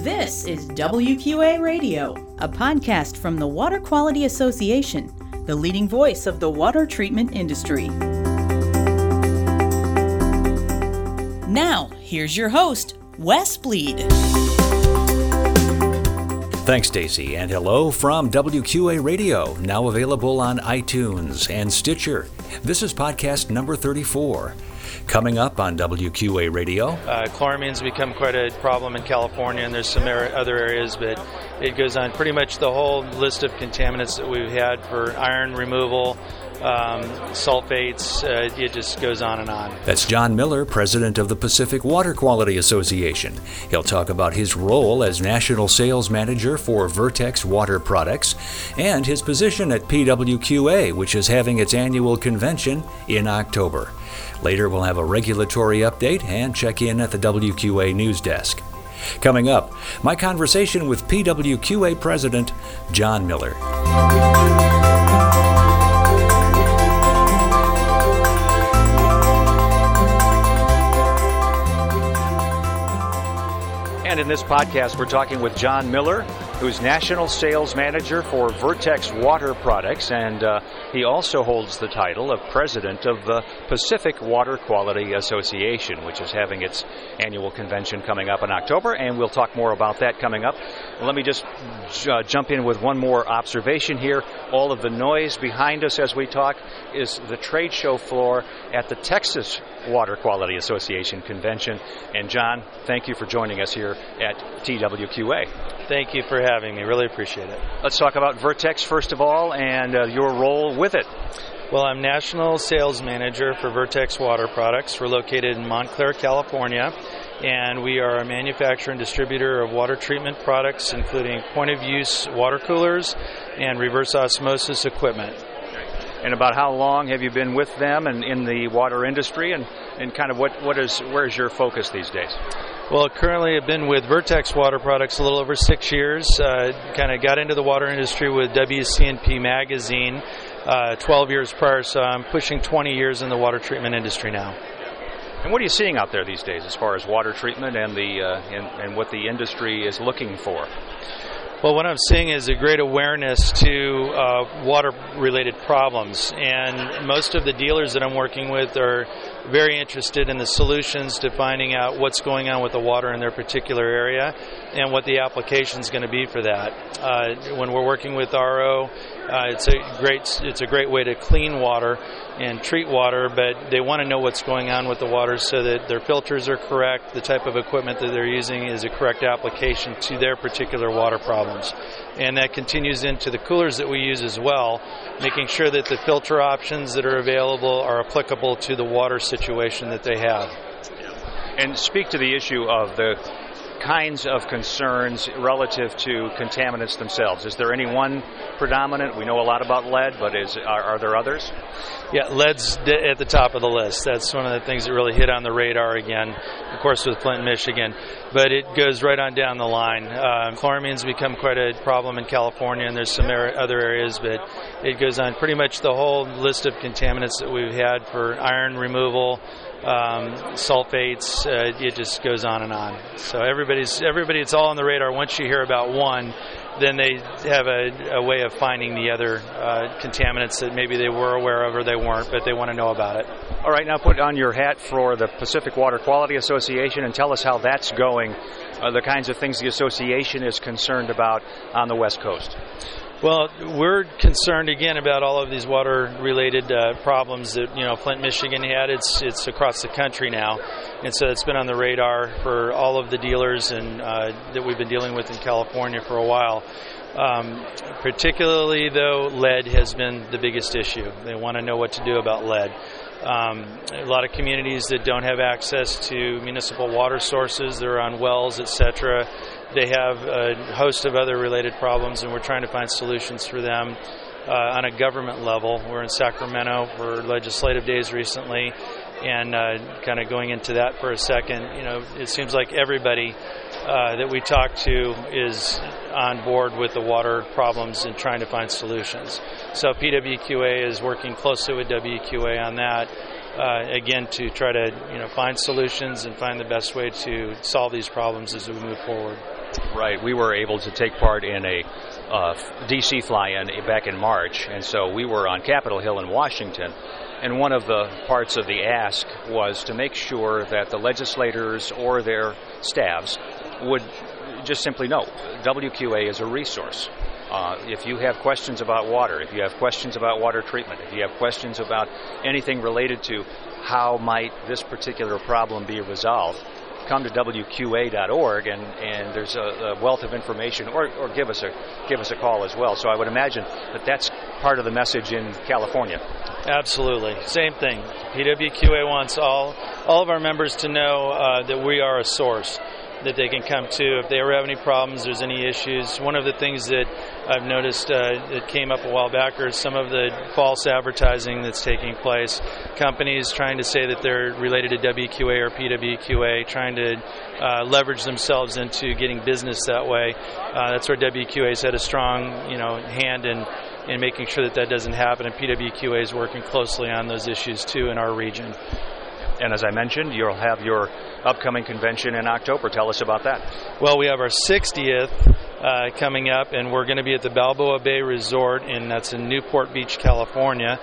This is WQA Radio, a podcast from the Water Quality Association, the leading voice of the water treatment industry. Now, here's your host, Wes Bleed. Thanks, Stacy, and hello from WQA Radio, now available on iTunes and Stitcher. This is podcast number 34. Coming up on WQA Radio. Uh, chloramines become quite a problem in California, and there's some other areas, but it goes on pretty much the whole list of contaminants that we've had for iron removal, um, sulfates. Uh, it just goes on and on. That's John Miller, president of the Pacific Water Quality Association. He'll talk about his role as national sales manager for Vertex Water Products and his position at PWQA, which is having its annual convention in October. Later, we'll have a regulatory update and check in at the WQA news desk. Coming up, my conversation with PWQA President John Miller. And in this podcast, we're talking with John Miller, who's National Sales Manager for Vertex Water Products, and uh, he also holds the title of President of the Pacific Water Quality Association, which is having its annual convention coming up in October, and we'll talk more about that coming up. Let me just uh, jump in with one more observation here. All of the noise behind us as we talk is the trade show floor at the Texas Water Quality Association convention. And John, thank you for joining us here at TWQA. Thank you for having me. Really appreciate it. Let's talk about Vertex first of all and uh, your role with it. Well, I'm National Sales Manager for Vertex Water Products. We're located in Montclair, California, and we are a manufacturer and distributor of water treatment products, including point of use water coolers and reverse osmosis equipment. And about how long have you been with them and in the water industry, and, and kind of what, what is where is your focus these days? Well, currently I've been with Vertex Water Products a little over six years. Uh, kind of got into the water industry with WC&P Magazine uh, 12 years prior, so I'm pushing 20 years in the water treatment industry now. And what are you seeing out there these days as far as water treatment and the uh, and, and what the industry is looking for? Well, what I'm seeing is a great awareness to uh, water related problems. And most of the dealers that I'm working with are very interested in the solutions to finding out what's going on with the water in their particular area and what the application is going to be for that. Uh, when we're working with RO, uh, it's a great it's a great way to clean water and treat water, but they want to know what's going on with the water so that their filters are correct, the type of equipment that they're using is a correct application to their particular water problems. And that continues into the coolers that we use as well, making sure that the filter options that are available are applicable to the water situation that they have. And speak to the issue of the kinds of concerns relative to contaminants themselves? Is there any one predominant? We know a lot about lead, but is are, are, there others? Yeah, lead's at the top of the list. That's one of the things that really hit on the radar again, of course, with Flint, Michigan. But it goes right on down the line. Uh, chloramines become quite a problem in California, and there's some other areas, but it goes on pretty much the whole list of contaminants that we've had for iron removal um, sulfates. Uh, it just goes on and on. So everybody's everybody. It's all on the radar. Once you hear about one, then they have a, a way of finding the other uh, contaminants that maybe they were aware of or they weren't, but they want to know about it. All right, now put on your hat for the Pacific Water Quality Association and tell us how that's going. Uh, the kinds of things the association is concerned about on the West Coast. Well, we're concerned again about all of these water-related uh, problems that you know Flint, Michigan had. It's it's across the country now, and so it's been on the radar for all of the dealers and uh, that we've been dealing with in California for a while. Um, particularly though, lead has been the biggest issue. They want to know what to do about lead. Um, a lot of communities that don't have access to municipal water sources, they're on wells, etc they have a host of other related problems, and we're trying to find solutions for them uh, on a government level. We're in Sacramento for legislative days recently, and uh, kind of going into that for a second. You know, it seems like everybody uh, that we talk to is on board with the water problems and trying to find solutions. So PWQA is working closely with WQA on that. Uh, again, to try to you know find solutions and find the best way to solve these problems as we move forward. Right. We were able to take part in a uh, DC fly-in back in March, and so we were on Capitol Hill in Washington. And one of the parts of the ask was to make sure that the legislators or their staffs would just simply know WQA is a resource. Uh, if you have questions about water, if you have questions about water treatment, if you have questions about anything related to how might this particular problem be resolved, come to WQA.org and, and there's a, a wealth of information, or, or give us a give us a call as well. So I would imagine that that's part of the message in California. Absolutely, same thing. PWQA wants all all of our members to know uh, that we are a source that they can come to if they ever have any problems, there's any issues. One of the things that I've noticed uh, that came up a while back are some of the false advertising that's taking place. Companies trying to say that they're related to WQA or PWQA, trying to uh, leverage themselves into getting business that way. Uh, that's where WQA's had a strong, you know, hand in in making sure that that doesn't happen, and PWQA is working closely on those issues too in our region. And as I mentioned, you'll have your upcoming convention in October. Tell us about that. Well, we have our 60th uh, coming up, and we're going to be at the Balboa Bay Resort, and that's in Newport Beach, California.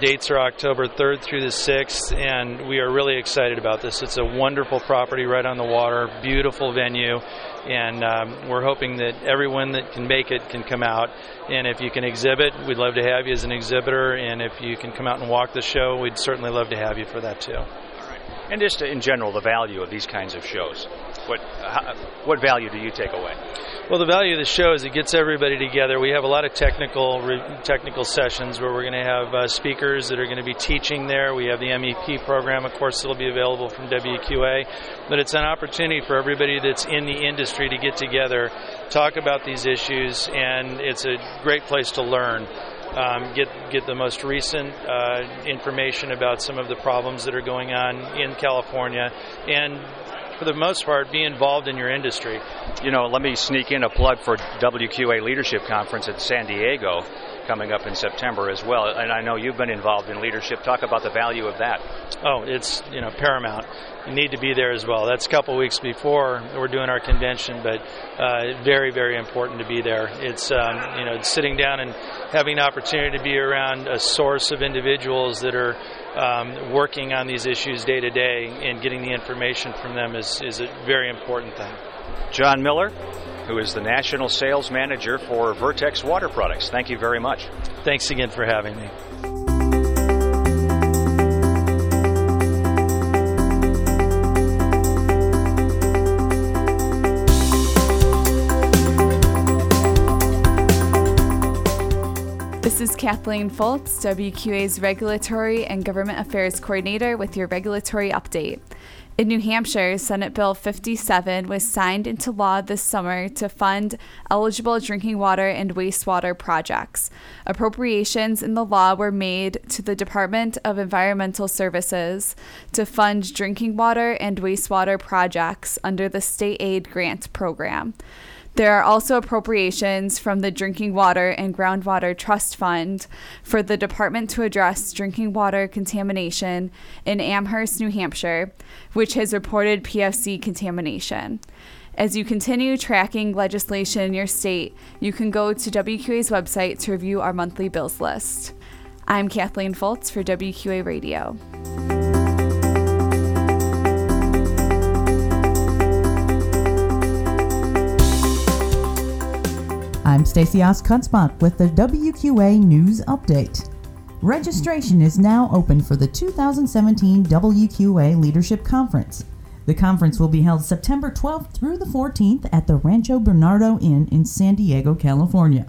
Dates are October 3rd through the 6th, and we are really excited about this. It's a wonderful property right on the water, beautiful venue, and um, we're hoping that everyone that can make it can come out. And if you can exhibit, we'd love to have you as an exhibitor, and if you can come out and walk the show, we'd certainly love to have you for that too. And just in general, the value of these kinds of shows. What how, what value do you take away? Well, the value of the show is it gets everybody together. We have a lot of technical technical sessions where we're going to have uh, speakers that are going to be teaching there. We have the MEP program, of course, that'll be available from WQA. But it's an opportunity for everybody that's in the industry to get together, talk about these issues, and it's a great place to learn um, get get the most recent uh, information about some of the problems that are going on in California, and for the most part, be involved in your industry. You know, let me sneak in a plug for WQA Leadership Conference at San Diego coming up in September as well. And I know you've been involved in leadership. Talk about the value of that. Oh, it's you know paramount. You need to be there as well. That's a couple weeks before we're doing our convention, but uh, very very important to be there. It's um, you know sitting down and having an opportunity to be around a source of individuals that are um, working on these issues day to day and getting the information from them is, is a very important thing. John Miller, who is the National Sales Manager for Vertex Water Products. Thank you very much. Thanks again for having me. Kathleen Fultz, WQA's Regulatory and Government Affairs Coordinator, with your regulatory update. In New Hampshire, Senate Bill 57 was signed into law this summer to fund eligible drinking water and wastewater projects. Appropriations in the law were made to the Department of Environmental Services to fund drinking water and wastewater projects under the state aid grant program. There are also appropriations from the Drinking Water and Groundwater Trust Fund for the department to address drinking water contamination in Amherst, New Hampshire, which has reported PFC contamination. As you continue tracking legislation in your state, you can go to WQA's website to review our monthly bills list. I'm Kathleen Fultz for WQA Radio. I'm Stacy Oskunsbach with the WQA News Update. Registration is now open for the 2017 WQA Leadership Conference. The conference will be held September 12th through the 14th at the Rancho Bernardo Inn in San Diego, California.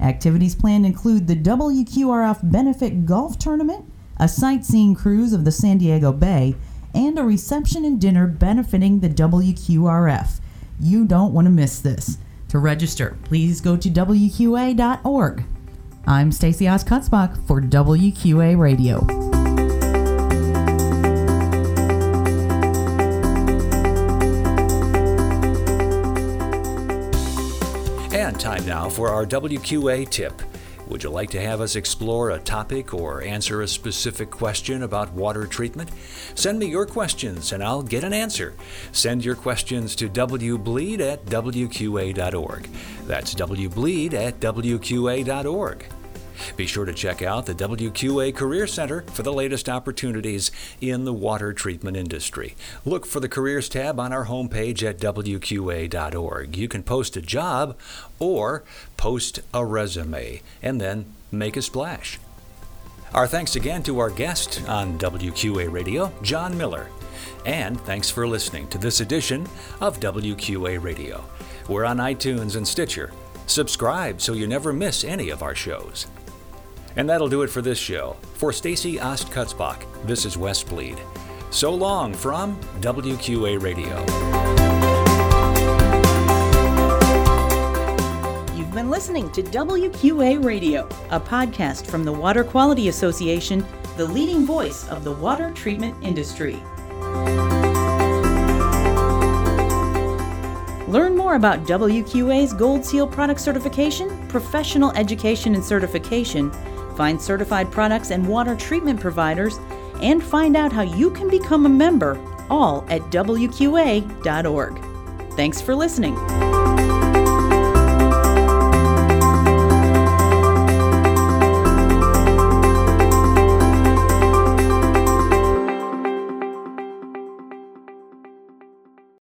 Activities planned include the WQRF Benefit Golf Tournament, a sightseeing cruise of the San Diego Bay, and a reception and dinner benefiting the WQRF. You don't want to miss this. To register, please go to WQA.org. I'm Stacy Oskutzbach for WQA Radio. And time now for our WQA tip. Would you like to have us explore a topic or answer a specific question about water treatment? Send me your questions and I'll get an answer. Send your questions to wbleed at wqa.org. That's wbleed at wqa.org. Be sure to check out the WQA Career Center for the latest opportunities in the water treatment industry. Look for the Careers tab on our homepage at WQA.org. You can post a job or post a resume and then make a splash. Our thanks again to our guest on WQA Radio, John Miller. And thanks for listening to this edition of WQA Radio. We're on iTunes and Stitcher. Subscribe so you never miss any of our shows. And that'll do it for this show. For Stacy Ost Kutzbach, this is Wes Bleed. So long from WQA Radio. You've been listening to WQA Radio, a podcast from the Water Quality Association, the leading voice of the water treatment industry. Learn more about WQA's Gold Seal product certification, professional education and certification find certified products and water treatment providers, and find out how you can become a member, all at WQA.org. Thanks for listening.